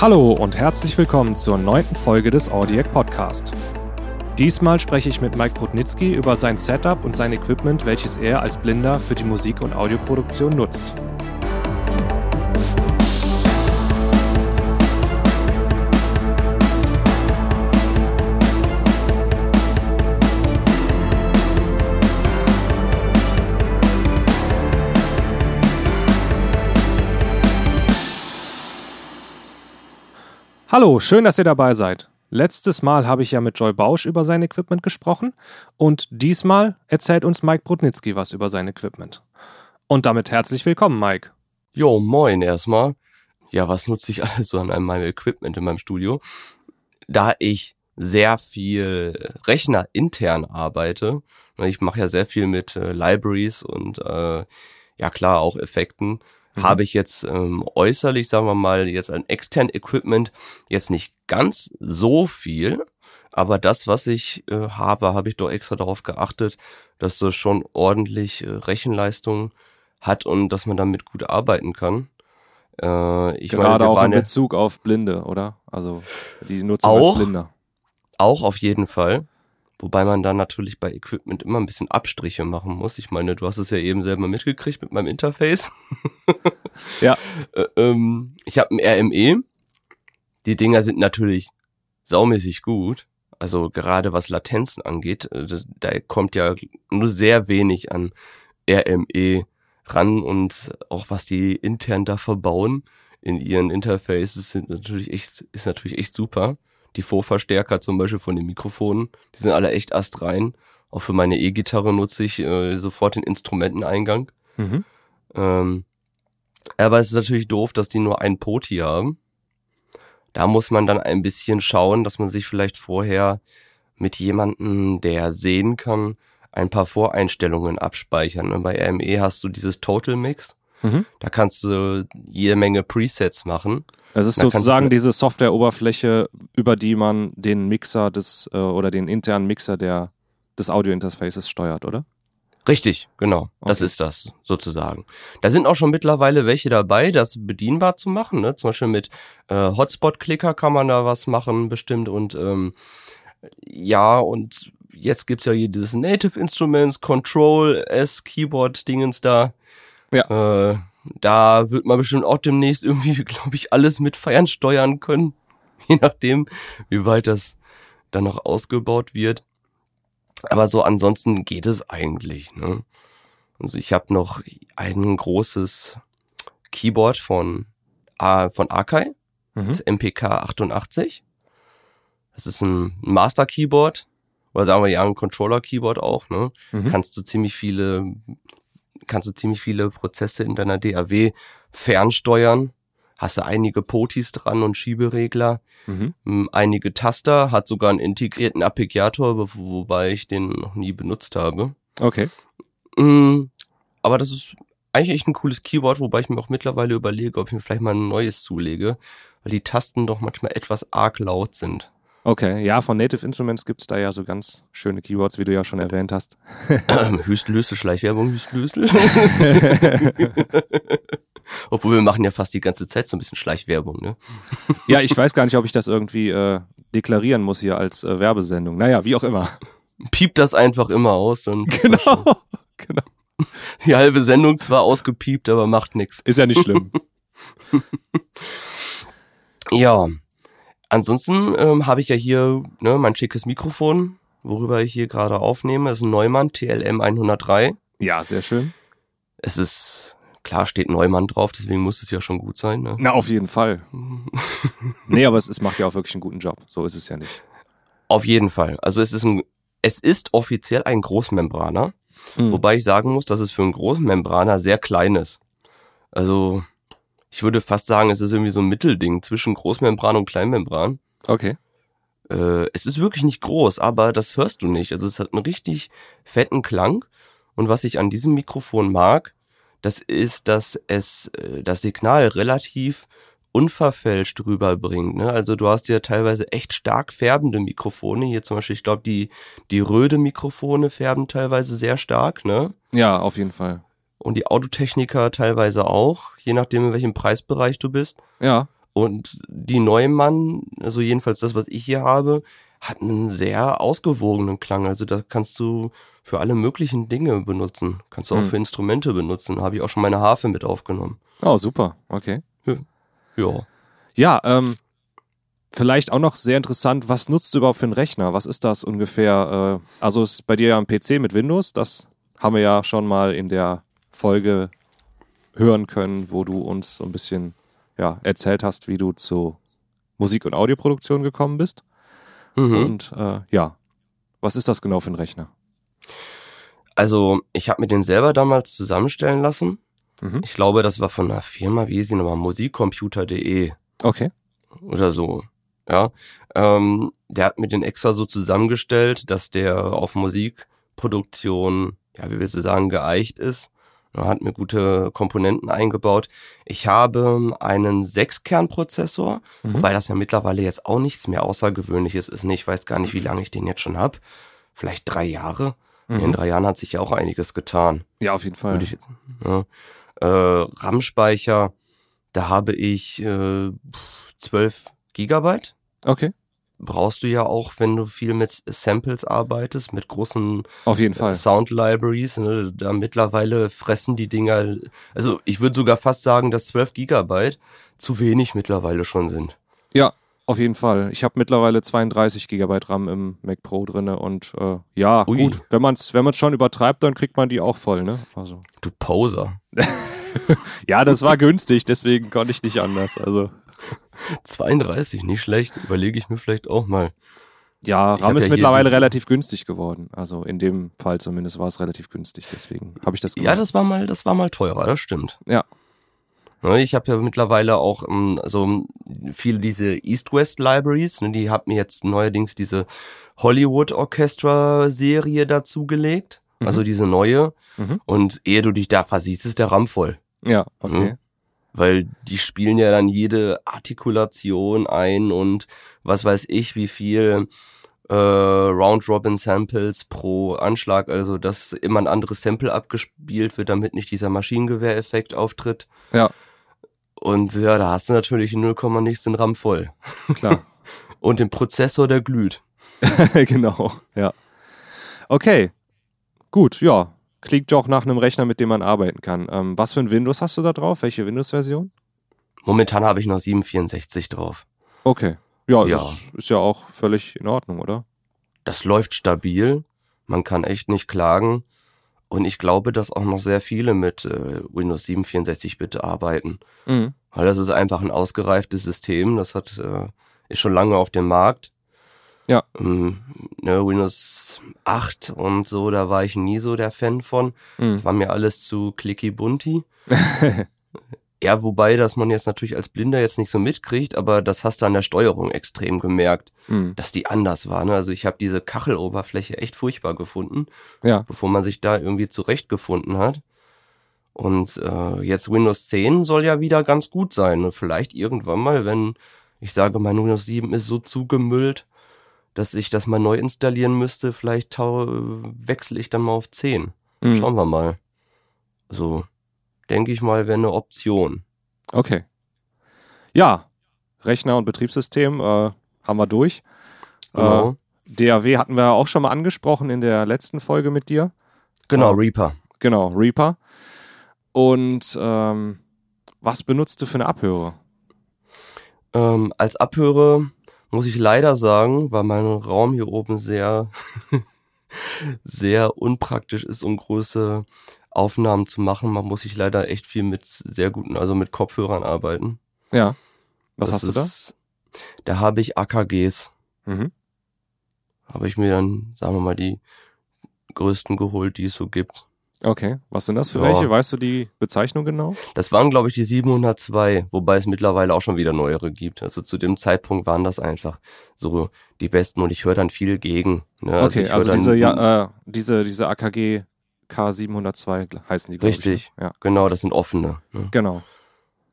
Hallo und herzlich willkommen zur neunten Folge des Audiac Podcast. Diesmal spreche ich mit Mike Prudnitzky über sein Setup und sein Equipment, welches er als Blinder für die Musik- und Audioproduktion nutzt. Hallo, schön, dass ihr dabei seid. Letztes Mal habe ich ja mit Joy Bausch über sein Equipment gesprochen und diesmal erzählt uns Mike Brudnitzky was über sein Equipment. Und damit herzlich willkommen, Mike. Jo, moin erstmal. Ja, was nutze ich alles so an meinem Equipment in meinem Studio? Da ich sehr viel Rechner intern arbeite, ne, ich mache ja sehr viel mit äh, Libraries und äh, ja klar auch Effekten, mhm. habe ich jetzt ähm, äußerlich, sagen wir mal, jetzt ein extern Equipment jetzt nicht ganz so viel, aber das, was ich äh, habe, habe ich doch extra darauf geachtet, dass das schon ordentlich äh, Rechenleistung hat und dass man damit gut arbeiten kann. Äh, ich Gerade meine, auch in Bezug auf Blinde, oder? Also die Nutzung auch, als Blinder. Auch auf jeden Fall. Wobei man dann natürlich bei Equipment immer ein bisschen Abstriche machen muss. Ich meine, du hast es ja eben selber mitgekriegt mit meinem Interface. ja. Äh, ähm, ich habe ein RME. Die Dinger sind natürlich saumäßig gut. Also gerade was Latenzen angeht, äh, da kommt ja nur sehr wenig an RME ran und auch was die intern da verbauen in ihren Interfaces sind natürlich echt, ist natürlich echt super die Vorverstärker zum Beispiel von den Mikrofonen, die sind alle echt astrein. Auch für meine E-Gitarre nutze ich äh, sofort den Instrumenteneingang. Mhm. Ähm, aber es ist natürlich doof, dass die nur einen Poti haben. Da muss man dann ein bisschen schauen, dass man sich vielleicht vorher mit jemandem, der sehen kann, ein paar Voreinstellungen abspeichern. Und bei RME hast du dieses Total Mix. Mhm. Da kannst du jede Menge Presets machen. Es ist sozusagen diese Softwareoberfläche, über die man den Mixer des äh, oder den internen Mixer der des Audiointerfaces steuert, oder? Richtig, genau. Okay. Das ist das sozusagen. Da sind auch schon mittlerweile welche dabei, das bedienbar zu machen. Ne? Zum Beispiel mit äh, Hotspot-Clicker kann man da was machen, bestimmt. Und ähm, ja, und jetzt gibt's ja hier dieses Native Instruments, Control, S, Keyboard-Dingens da. Ja. Äh, da wird man bestimmt auch demnächst irgendwie, glaube ich, alles mit Feiern steuern können. Je nachdem, wie weit das dann noch ausgebaut wird. Aber so ansonsten geht es eigentlich. Ne? Also ich habe noch ein großes Keyboard von, äh, von Akai, mhm. das MPK 88. Das ist ein Master Keyboard oder sagen wir ja ein Controller Keyboard auch. Ne? Mhm. Kannst du ziemlich viele kannst du ziemlich viele Prozesse in deiner DAW fernsteuern. Hast du einige Potis dran und Schieberegler, mhm. Hm, einige Taster, hat sogar einen integrierten Arpeggiator, wobei ich den noch nie benutzt habe. Okay. Hm, aber das ist eigentlich echt ein cooles Keyboard, wobei ich mir auch mittlerweile überlege, ob ich mir vielleicht mal ein neues zulege, weil die Tasten doch manchmal etwas arg laut sind. Okay, ja, von Native Instruments gibt es da ja so ganz schöne Keywords, wie du ja schon erwähnt hast. Hüstelöste Schleichwerbung, Hüstelöste. Obwohl wir machen ja fast die ganze Zeit so ein bisschen Schleichwerbung, ne? ja, ich weiß gar nicht, ob ich das irgendwie äh, deklarieren muss hier als äh, Werbesendung. Naja, wie auch immer. Piept das einfach immer aus. Dann genau, genau. Die halbe Sendung zwar ausgepiept, aber macht nichts. Ist ja nicht schlimm. ja, Ansonsten ähm, habe ich ja hier ne, mein schickes Mikrofon, worüber ich hier gerade aufnehme. Das ist ein Neumann TLM 103. Ja, sehr schön. Es ist, klar steht Neumann drauf, deswegen muss es ja schon gut sein. Ne? Na, auf jeden Fall. nee, aber es, es macht ja auch wirklich einen guten Job. So ist es ja nicht. Auf jeden Fall. Also es ist ein, es ist offiziell ein Großmembraner. Hm. Wobei ich sagen muss, dass es für einen Großmembraner sehr klein ist. Also ich würde fast sagen, es ist irgendwie so ein Mittelding zwischen Großmembran und Kleinmembran. Okay. Äh, es ist wirklich nicht groß, aber das hörst du nicht. Also es hat einen richtig fetten Klang. Und was ich an diesem Mikrofon mag, das ist, dass es äh, das Signal relativ unverfälscht rüberbringt. Ne? Also du hast ja teilweise echt stark färbende Mikrofone. Hier zum Beispiel, ich glaube, die, die röde Mikrofone färben teilweise sehr stark, ne? Ja, auf jeden Fall und die Autotechniker teilweise auch, je nachdem in welchem Preisbereich du bist. Ja. Und die Neumann, also jedenfalls das, was ich hier habe, hat einen sehr ausgewogenen Klang. Also da kannst du für alle möglichen Dinge benutzen. Kannst du auch Hm. für Instrumente benutzen. Habe ich auch schon meine Harfe mit aufgenommen. Oh, super. Okay. Ja. Ja, ähm, vielleicht auch noch sehr interessant, was nutzt du überhaupt für einen Rechner? Was ist das ungefähr? Äh, also ist bei dir ja ein PC mit Windows, das haben wir ja schon mal in der Folge hören können, wo du uns so ein bisschen ja, erzählt hast, wie du zu Musik- und Audioproduktion gekommen bist. Mhm. Und äh, ja, was ist das genau für ein Rechner? Also, ich habe mir den selber damals zusammenstellen lassen. Mhm. Ich glaube, das war von einer Firma, wie hieß sie nochmal, musikcomputer.de Okay. oder so. Ja. Ähm, der hat mir den extra so zusammengestellt, dass der auf Musikproduktion, ja, wie willst du sagen, geeicht ist. Er hat mir gute Komponenten eingebaut. Ich habe einen Sechskernprozessor, Mhm. wobei das ja mittlerweile jetzt auch nichts mehr Außergewöhnliches ist. Ich weiß gar nicht, wie lange ich den jetzt schon hab. Vielleicht drei Jahre. In Mhm. drei Jahren hat sich ja auch einiges getan. Ja, auf jeden Fall. Ich ja. äh, RAM-Speicher, da habe ich äh, 12 Gigabyte. Okay. Brauchst du ja auch, wenn du viel mit Samples arbeitest, mit großen Auf jeden Fall. Sound Libraries. Ne? Da mittlerweile fressen die Dinger, also ich würde sogar fast sagen, dass 12 Gigabyte zu wenig mittlerweile schon sind. Ja, auf jeden Fall. Ich habe mittlerweile 32 Gigabyte RAM im Mac Pro drinne und äh, ja, Ui. gut, wenn man es wenn man's schon übertreibt, dann kriegt man die auch voll, ne? Also. Du Poser. Ja, das war günstig, deswegen konnte ich nicht anders. Also 32, nicht schlecht. Überlege ich mir vielleicht auch mal. ja, RAM ist ja mittlerweile relativ günstig geworden. Also in dem Fall zumindest war es relativ günstig, deswegen habe ich das gemacht. Ja, das war mal, das war mal teurer, das stimmt. Ja. Ne, Ich habe ja mittlerweile auch ähm, also viele diese East-West Libraries, ne, die hat mir jetzt neuerdings diese Hollywood Orchestra Serie dazugelegt, Mhm. also diese neue. Mhm. Und ehe du dich da versiehst, ist der RAM voll. Ja, okay. Weil die spielen ja dann jede Artikulation ein und was weiß ich, wie viel äh, Round-Robin-Samples pro Anschlag, also dass immer ein anderes Sample abgespielt wird, damit nicht dieser Maschinengewehreffekt auftritt. Ja. Und ja, da hast du natürlich in 0, nichts den RAM voll. Klar. Und den Prozessor, der glüht. genau, ja. Okay. Gut, ja. Klingt doch nach einem Rechner, mit dem man arbeiten kann. Ähm, was für ein Windows hast du da drauf? Welche Windows-Version? Momentan habe ich noch 764 drauf. Okay. Ja, Ja. Das ist ja auch völlig in Ordnung, oder? Das läuft stabil. Man kann echt nicht klagen. Und ich glaube, dass auch noch sehr viele mit äh, Windows 7 64-Bit arbeiten. Mhm. Weil das ist einfach ein ausgereiftes System. Das hat, äh, ist schon lange auf dem Markt. Ja. Ähm, ne, Windows 8 und so, da war ich nie so der Fan von. Mhm. War mir alles zu clicky bunti. Ja, wobei, dass man jetzt natürlich als Blinder jetzt nicht so mitkriegt, aber das hast du an der Steuerung extrem gemerkt, Mhm. dass die anders war. Ne? Also ich habe diese Kacheloberfläche echt furchtbar gefunden, Ja. bevor man sich da irgendwie zurechtgefunden hat. Und äh, jetzt Windows 10 soll ja wieder ganz gut sein. Und vielleicht irgendwann mal, wenn ich sage, mein Windows 7 ist so zugemüllt, dass ich das mal neu installieren müsste, vielleicht tau wechsle ich dann mal auf 10. Mhm. Schauen wir mal. So, denke ich mal, wäre eine Option. Okay. Ja, Rechner und Betriebssystem äh, haben wir durch. Genau. Äh, DAW hatten wir auch schon mal angesprochen in der letzten Folge mit dir. genau, äh, Reaper. Genau, Reaper. Und ähm, was benutzt du für eine Abhöre? Ähm, als Abhörer muss ich leider sagen, weil mein Raum hier oben sehr, sehr unpraktisch ist, um große Aufnahmen zu machen. Man muss sich leider echt viel mit sehr guten, also mit Kopfhörern arbeiten. Ja. Was Das hast du da? ist- Da habe ich AKGs. Mhm. Habe ich mir dann, sagen wir mal, die größten geholt, die es so gibt. Okay. Was sind das für Ja. welche? Weißt du die Bezeichnung genau? Das waren, glaube ich, die 702, wobei es mittlerweile auch schon wieder neuere gibt. Also zu dem Zeitpunkt waren das einfach so die besten und ich höre dann viel gegen. Ne? okay, ich höre also diese, ja, äh, diese, diese AKG K702 heißen die, glaube ich. Richtig. ne? Ja, Genau, das sind offene. Ne? genau.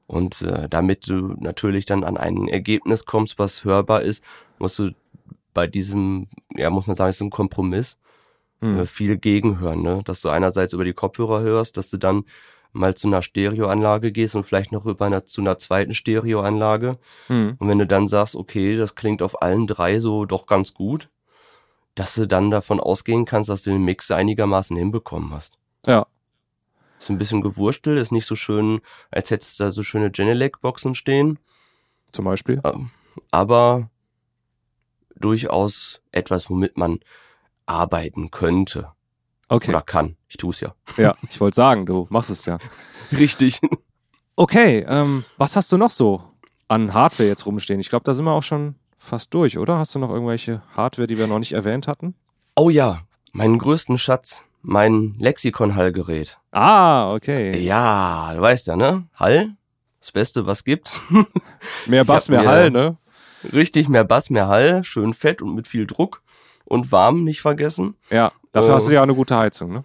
Und äh, damit du natürlich dann an ein Ergebnis kommst, was hörbar ist, musst du bei diesem, ja, muss man sagen, es ist ein Kompromiss, Hm. äh, viel gegenhören, ne? Dass du einerseits über die Kopfhörer hörst, dass du dann mal zu einer Stereoanlage gehst und vielleicht noch über einer, zu einer zweiten Stereoanlage. Hm. Und wenn du dann sagst, okay, das klingt auf allen drei so doch ganz gut, dass du dann davon ausgehen kannst, dass du den Mix einigermaßen hinbekommen hast. Ja. Ist ein bisschen gewurstelt, ist nicht so schön, als hättest du da so schöne Genelec-Boxen stehen, Zum Beispiel. aber durchaus etwas, womit man arbeiten könnte Okay. oder kann. Ich tue es ja. Ja, ich wollte sagen, du machst es ja. Richtig. Okay, ähm, was hast du noch so an Hardware jetzt rumstehen? Ich glaube, da sind wir auch schon fast durch, oder? Hast du noch irgendwelche Hardware, die wir noch nicht erwähnt hatten? Oh ja, meinen größten Schatz, mein Lexikon-Hallgerät. Ah, okay. Ja, du weißt ja, ne? Hall, das Beste, was gibt. Mehr Bass, mehr Hall, ne? Richtig, mehr Bass, mehr Hall, schön fett und mit viel Druck und warm, nicht vergessen. Ja, dafür Äh, hast du ja auch eine gute Heizung, ne?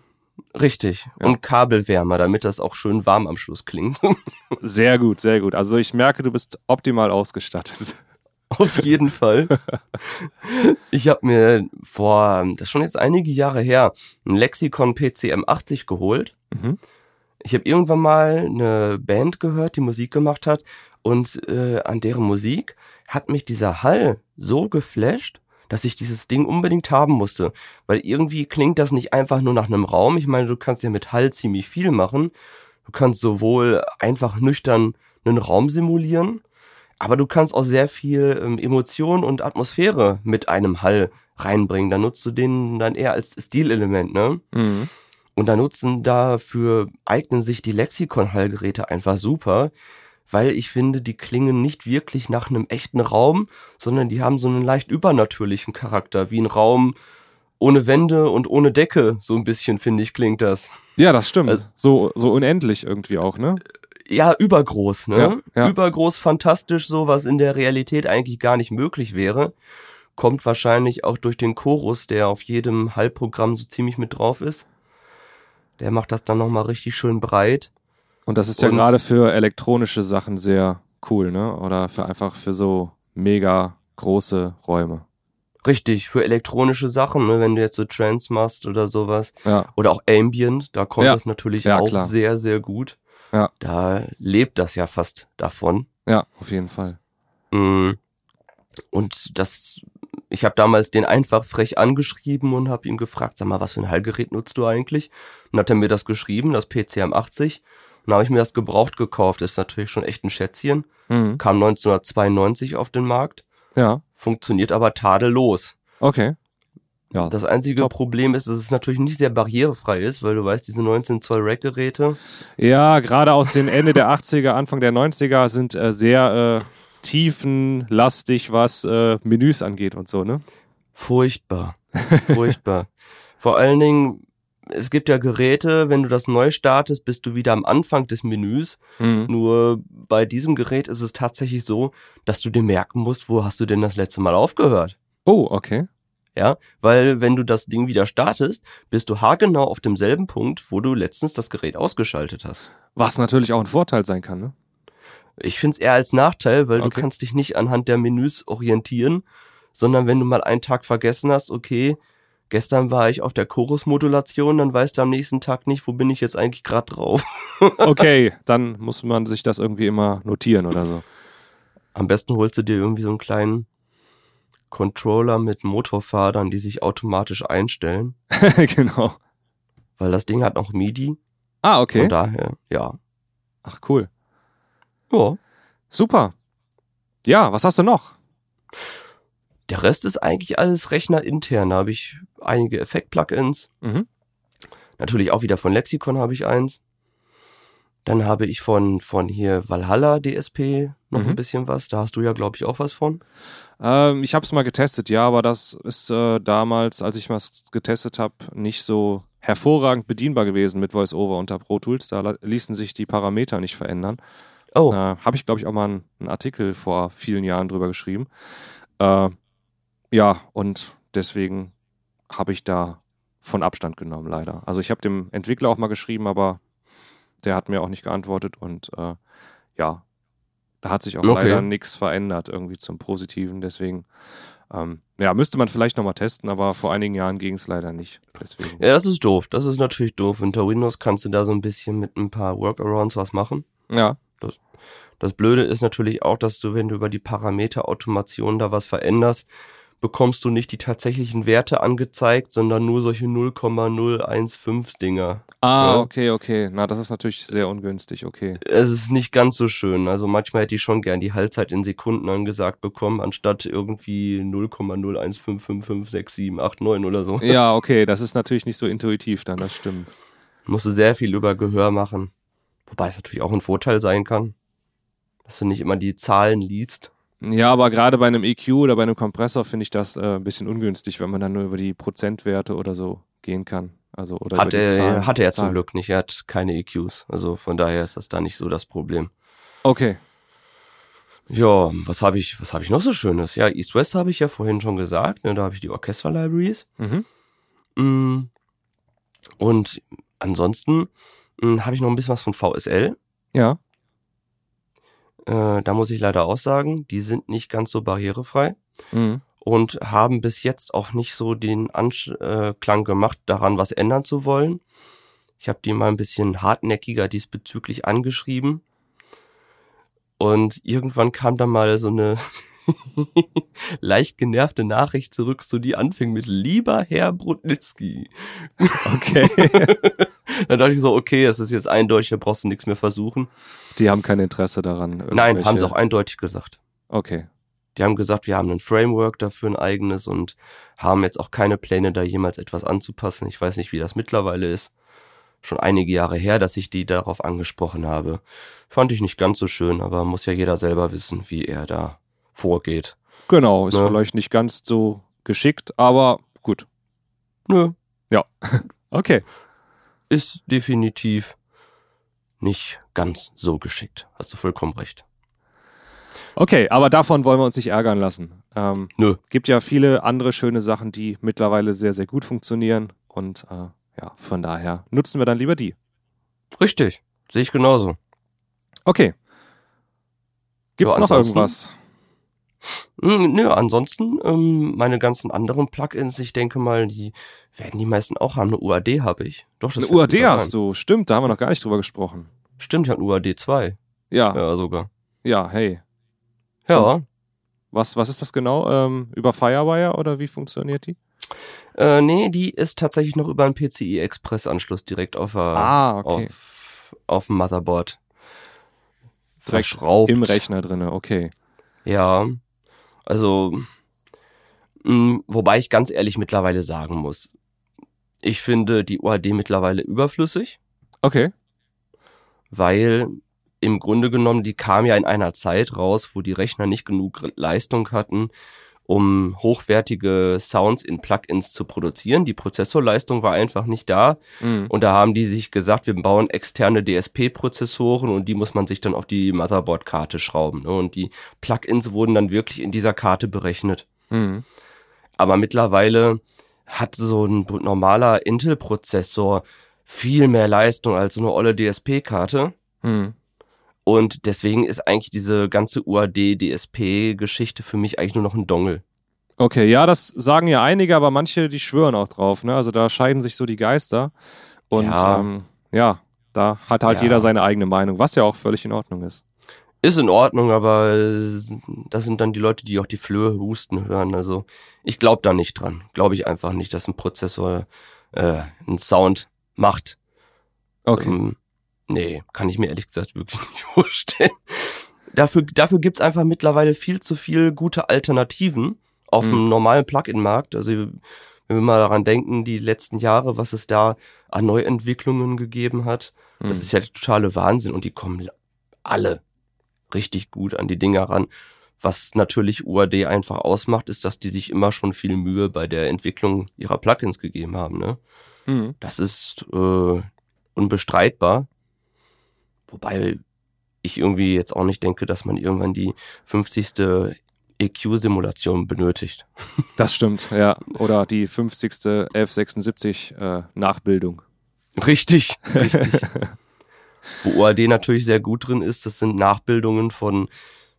Richtig. Ja. Und Kabelwärmer, damit das auch schön warm am Schluss klingt. Sehr gut, sehr gut. Also ich merke, du bist optimal ausgestattet. Auf jeden Fall. Ich habe mir vor, das ist schon jetzt einige Jahre her, ein Lexikon PCM 80 geholt. Mhm. Ich habe irgendwann mal eine Band gehört, die Musik gemacht hat und äh, an deren Musik hat mich dieser Hall so geflasht, dass ich dieses Ding unbedingt haben musste, weil irgendwie klingt das nicht einfach nur nach einem Raum. Ich meine, du kannst ja mit Hall ziemlich viel machen. Du kannst sowohl einfach nüchtern einen Raum simulieren, aber du kannst auch sehr viel ähm, Emotion und Atmosphäre mit einem Hall reinbringen. Da nutzt du den dann eher als Stilelement, ne? Mhm. Und da nutzen dafür eignen sich die Lexikon-Hallgeräte einfach super, weil ich finde, die klingen nicht wirklich nach einem echten Raum, sondern die haben so einen leicht übernatürlichen Charakter, wie ein Raum ohne Wände und ohne Decke. So ein bisschen, finde ich, klingt das. Ja, das stimmt. Also- so, so unendlich irgendwie auch, ne? Ja, übergroß, ne? Ja, ja. Übergroß, fantastisch, so was in der Realität eigentlich gar nicht möglich wäre. Kommt wahrscheinlich auch durch den Chorus, der auf jedem Hallprogramm so ziemlich mit drauf ist. Der macht das dann nochmal richtig schön breit. Und das ist ja gerade für elektronische Sachen sehr cool, ne? Oder für einfach für so mega große Räume. Richtig, für elektronische Sachen, ne, wenn du jetzt so Trance machst oder sowas. Ja, Oder auch Ambient, da kommt Ja. das natürlich Ja, auch klar. sehr, sehr gut. Ja. Da lebt das ja fast davon. ja, auf jeden Fall. Mm. Und das, ich habe damals den einfach frech angeschrieben und habe ihn gefragt, sag mal, was für ein Hallgerät nutzt du eigentlich? Und hat er mir das geschrieben, das PCM 80. Und dann habe ich mir das gebraucht gekauft. Ist natürlich schon echt ein Schätzchen. Mhm. Kam 1992 auf den Markt, Ja, funktioniert aber tadellos. okay. Ja, Das einzige Top. Problem ist, dass es natürlich nicht sehr barrierefrei ist, weil du weißt, diese 19 Zoll Rack-Geräte, ja gerade aus den Ende der 80er, Anfang der 90er sind äh, sehr äh, tiefenlastig, was äh, Menüs angeht und so, ne? furchtbar. Furchtbar. Vor allen Dingen, es gibt ja Geräte, wenn du das neu startest, bist du wieder am Anfang des Menüs. Mhm. Nur bei diesem Gerät ist es tatsächlich so, dass du dir merken musst, wo hast du denn das letzte Mal aufgehört? Oh, okay. Ja, weil wenn du das Ding wieder startest, bist du haargenau auf demselben Punkt, wo du letztens das Gerät ausgeschaltet hast. Was natürlich auch ein Vorteil sein kann, ne? Ich find's eher als Nachteil, weil du Okay. kannst dich nicht anhand der Menüs orientieren, sondern wenn du mal einen Tag vergessen hast, okay, gestern war ich auf der Chorusmodulation, dann weißt du am nächsten Tag nicht, wo bin ich jetzt eigentlich gerade drauf. Okay, dann muss man sich das irgendwie immer notieren oder so. Am besten holst du dir irgendwie so einen kleinen Controller mit Motorfadern, die sich automatisch einstellen, genau. weil das Ding hat noch MIDI. Ah, okay. Von daher, ja. Ach, cool. Ja. Super. Ja, was hast du noch? Der Rest ist eigentlich alles rechnerintern. Da habe ich einige Effekt-Plugins. Mhm. Natürlich auch wieder von Lexikon habe ich eins. Dann habe ich von, von hier Valhalla DSP noch Mhm. ein bisschen was. Da hast du ja, glaube ich, auch was von. Ähm, ich habe es mal getestet, ja, aber das ist äh, damals, als ich was getestet habe, nicht so hervorragend bedienbar gewesen mit VoiceOver unter Pro Tools. Da ließen sich die Parameter nicht verändern. Oh, Äh, habe ich, glaube ich, auch mal einen, einen Artikel vor vielen Jahren drüber geschrieben. Äh, ja, und deswegen habe ich da von Abstand genommen, leider. Also ich habe dem Entwickler auch mal geschrieben, aber der hat mir auch nicht geantwortet und äh, ja, da hat sich auch Okay. leider nichts verändert irgendwie zum Positiven. Deswegen ähm, ja, müsste man vielleicht nochmal testen, aber vor einigen Jahren ging es leider nicht. Deswegen. Ja, das ist doof. Das ist natürlich doof. Unter Windows kannst du da so ein bisschen mit ein paar Workarounds was machen. Ja. Das, das Blöde ist natürlich auch, dass du, wenn du über die Parameterautomation da was veränderst, bekommst du nicht die tatsächlichen Werte angezeigt, sondern nur solche 0,015 Dinger. Ah, Ja. okay, okay. Na, das ist natürlich sehr ungünstig, okay. Es ist nicht ganz so schön. Also manchmal hätte ich schon gern die Halbzeit in Sekunden angesagt bekommen, anstatt irgendwie 0,015556789 oder so. Ja, okay, das ist natürlich nicht so intuitiv dann, das stimmt. Musst du sehr viel über Gehör machen. Wobei es natürlich auch ein Vorteil sein kann, dass du nicht immer die Zahlen liest. Ja, aber gerade bei einem EQ oder bei einem Kompressor finde ich das äh, ein bisschen ungünstig, wenn man dann nur über die Prozentwerte oder so gehen kann. Also, oder Hat er, Zahlen, hat er zum Zahlen. Glück nicht. Er hat keine EQs. Also von daher ist das da nicht so das Problem. Okay. Ja, was habe ich, was habe ich noch so Schönes? Ja, East West habe ich ja vorhin schon gesagt. Ne, da habe ich die Orchester-Libraries. Mhm. Mm. Und ansonsten mm, habe ich noch ein bisschen was von VSL. Ja. Äh, da muss ich leider auch sagen, die sind nicht ganz so barrierefrei Mhm. und haben bis jetzt auch nicht so den Anklang gemacht, daran was ändern zu wollen. Ich habe die mal ein bisschen hartnäckiger diesbezüglich angeschrieben. Und irgendwann kam dann mal so eine leicht genervte Nachricht zurück, so die anfing mit Lieber Herr Brudnitzki. Okay. Dann dachte ich so, okay, das ist jetzt eindeutig, da brauchst du nichts mehr versuchen. die haben kein Interesse daran. Nein, haben sie auch eindeutig gesagt. Okay. Die haben gesagt, wir haben ein Framework dafür ein eigenes und haben jetzt auch keine Pläne, da jemals etwas anzupassen. Ich weiß nicht, wie das mittlerweile ist. Schon einige Jahre her, dass ich die darauf angesprochen habe. Fand ich nicht ganz so schön, aber muss ja jeder selber wissen, wie er da vorgeht. Genau, ist Ja. vielleicht nicht ganz so geschickt, aber gut. Nö, Okay. ist definitiv nicht ganz so geschickt. Hast du vollkommen recht. Okay, aber davon wollen wir uns nicht ärgern lassen. Ähm, Nö. gibt ja viele andere schöne Sachen, die mittlerweile sehr, sehr gut funktionieren. Und äh, ja, von daher nutzen wir dann lieber die. Richtig, sehe ich genauso. Okay. Gibt's Ja, noch irgendwas? Hm, Nö, ansonsten ähm, meine ganzen anderen Plugins, ich denke mal, die werden die meisten auch haben. Eine UAD habe ich. Doch, das Eine UAD hast du. Stimmt, da haben wir noch gar nicht drüber gesprochen. Stimmt, ich habe eine UAD 2. Ja, ja, Ja, sogar. hey. Ja, Was, was ist das genau? Ähm, über Firewire oder wie funktioniert die? äh, nee, die ist tatsächlich noch über einen PCI Express Anschluss direkt auf, äh, Ah, okay. auf, auf dem Motherboard. Direkt verschraubt. Im Rechner drinne, okay. Ja, also, mh, wobei ich ganz ehrlich mittlerweile sagen muss, ich finde die UAD mittlerweile überflüssig. Okay. weil im Grunde genommen, die kam ja in einer Zeit raus, wo die Rechner nicht genug Leistung hatten, um hochwertige Sounds in Plugins zu produzieren. Die Prozessorleistung war einfach nicht da. Mhm. Und da haben die sich gesagt, wir bauen externe DSP-Prozessoren und die muss man sich dann auf die Motherboard-Karte schrauben. Ne? Und die Plugins wurden dann wirklich in dieser Karte berechnet. Mhm. Aber mittlerweile hat so ein normaler Intel-Prozessor viel mehr Leistung als so eine olle DSP-Karte. Mhm. Und deswegen ist eigentlich diese ganze UAD-DSP-Geschichte für mich eigentlich nur noch ein Dongle. Okay, ja, das sagen ja einige, aber manche, die schwören auch drauf. Ne? Also da scheiden sich so die Geister. Und Ja. ähm, ja da hat halt Ja. jeder seine eigene Meinung, was ja auch völlig in Ordnung ist. Ist in Ordnung, aber das sind dann die Leute, die auch die Flöhe husten hören. Also ich glaube da nicht dran. Glaube ich einfach nicht, dass ein Prozessor äh, einen Sound macht. Okay. Ähm, nee, kann ich mir ehrlich gesagt wirklich nicht vorstellen. Dafür, dafür gibt's einfach mittlerweile viel zu viel gute Alternativen auf Mhm. dem normalen Plugin-Markt. Also wenn wir mal daran denken, die letzten Jahre, was es da an Neuentwicklungen gegeben hat, das Mhm. ist ja der totale Wahnsinn und die kommen alle richtig gut an die Dinger ran. Was natürlich UAD einfach ausmacht, ist, dass die sich immer schon viel Mühe bei der Entwicklung ihrer Plugins gegeben haben. Ne? Mhm. Das ist äh, unbestreitbar. Wobei ich irgendwie jetzt auch nicht denke, dass man irgendwann die 50. EQ-Simulation benötigt. Das stimmt, ja. Oder die 50. 1176 äh, Nachbildung. Richtig, richtig. Wo OAD natürlich sehr gut drin ist, das sind Nachbildungen von,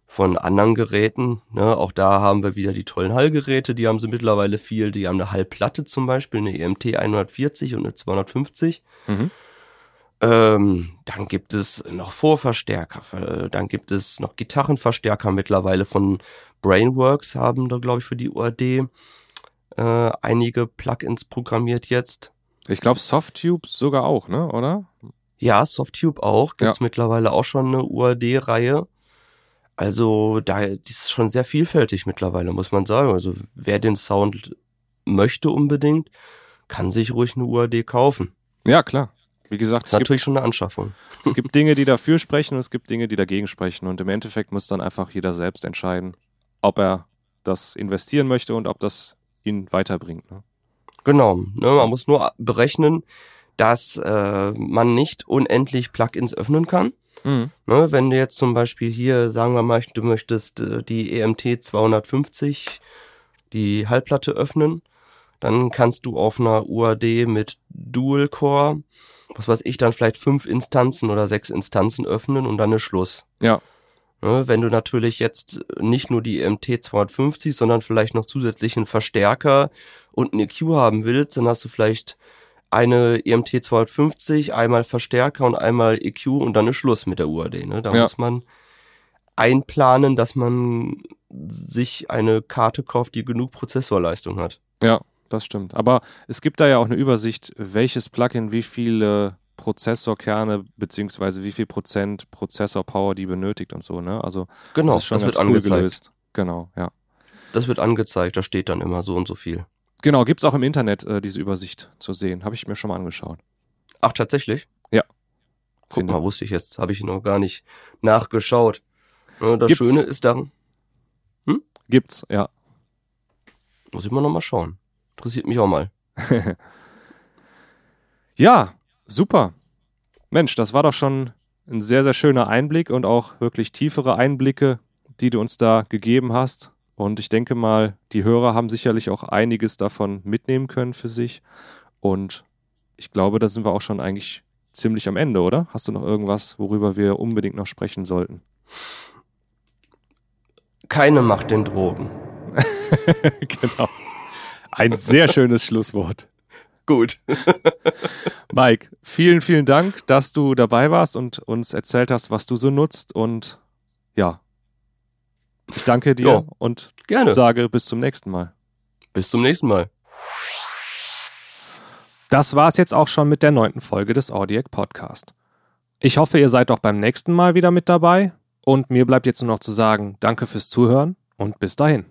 von anderen Geräten. Ne? Auch da haben wir wieder die tollen Hallgeräte, die haben sie mittlerweile viel. Die haben eine Hallplatte zum Beispiel, eine EMT 140 und eine 250. Mhm. Ähm, dann gibt es noch Vorverstärker, dann gibt es noch Gitarrenverstärker mittlerweile von Brainworks haben da, glaube ich, für die UAD äh, einige Plugins programmiert jetzt. Ich glaube, Softtube sogar auch, ne, oder? Ja, Softtube auch. Gibt's ja. mittlerweile auch schon eine UAD-Reihe. Also da die ist schon sehr vielfältig mittlerweile, muss man sagen. Also wer den Sound möchte unbedingt, kann sich ruhig eine UAD kaufen. Ja, klar. Wie gesagt, es ist natürlich gibt, schon eine Anschaffung. Es gibt Dinge, die dafür sprechen und es gibt Dinge, die dagegen sprechen. Und im Endeffekt muss dann einfach jeder selbst entscheiden, ob er das investieren möchte und ob das ihn weiterbringt. Ne? Genau. Ne, man muss nur berechnen, dass äh, man nicht unendlich Plugins öffnen kann. Mhm. Ne, wenn du jetzt zum Beispiel hier, sagen wir mal, du möchtest äh, die EMT 250, die Hallplatte öffnen, dann kannst du auf einer UAD mit Dual Core, was weiß ich, dann vielleicht fünf Instanzen oder sechs Instanzen öffnen und dann ist Schluss. Ja. Ne, wenn du natürlich jetzt nicht nur die EMT 250, sondern vielleicht noch zusätzlichen Verstärker und eine EQ haben willst, dann hast du vielleicht eine EMT 250, einmal Verstärker und einmal EQ und dann ist Schluss mit der UAD. Ne? Da ja. muss man einplanen, dass man sich eine Karte kauft, die genug Prozessorleistung hat. Ja, das stimmt. Aber es gibt da ja auch eine Übersicht, welches Plugin wie viele Prozessorkerne beziehungsweise wie viel Prozent Prozessorpower die benötigt und so. Ne? Also genau, das, das wird cool angezeigt. Gelöst. Genau, ja. Das wird angezeigt, da steht dann immer so und so viel. Genau, gibt es auch im Internet äh, diese Übersicht zu sehen. Habe ich mir schon mal angeschaut. Ach, tatsächlich? Ja. Guck Finde. mal, wusste ich jetzt. Habe ich noch gar nicht nachgeschaut. Das Gibt's. Schöne ist dann. Hm? Gibt's, ja. Muss ich mal nochmal schauen. Interessiert mich auch mal. ja, super. Mensch, das war doch schon ein sehr, sehr schöner Einblick und auch wirklich tiefere Einblicke, die du uns da gegeben hast. Und ich denke mal, die Hörer haben sicherlich auch einiges davon mitnehmen können für sich. Und ich glaube, da sind wir auch schon eigentlich ziemlich am Ende, oder? Hast du noch irgendwas, worüber wir unbedingt noch sprechen sollten? Keine Macht den Drogen. genau. Ein sehr schönes Schlusswort. Gut. Mike, vielen, vielen Dank, dass du dabei warst und uns erzählt hast, was du so nutzt. Und ja, ich danke dir jo, und gerne. sage bis zum nächsten Mal. Bis zum nächsten Mal. Das war es jetzt auch schon mit der neunten Folge des Audiac Podcast. Ich hoffe, ihr seid auch beim nächsten Mal wieder mit dabei und mir bleibt jetzt nur noch zu sagen, danke fürs Zuhören und bis dahin.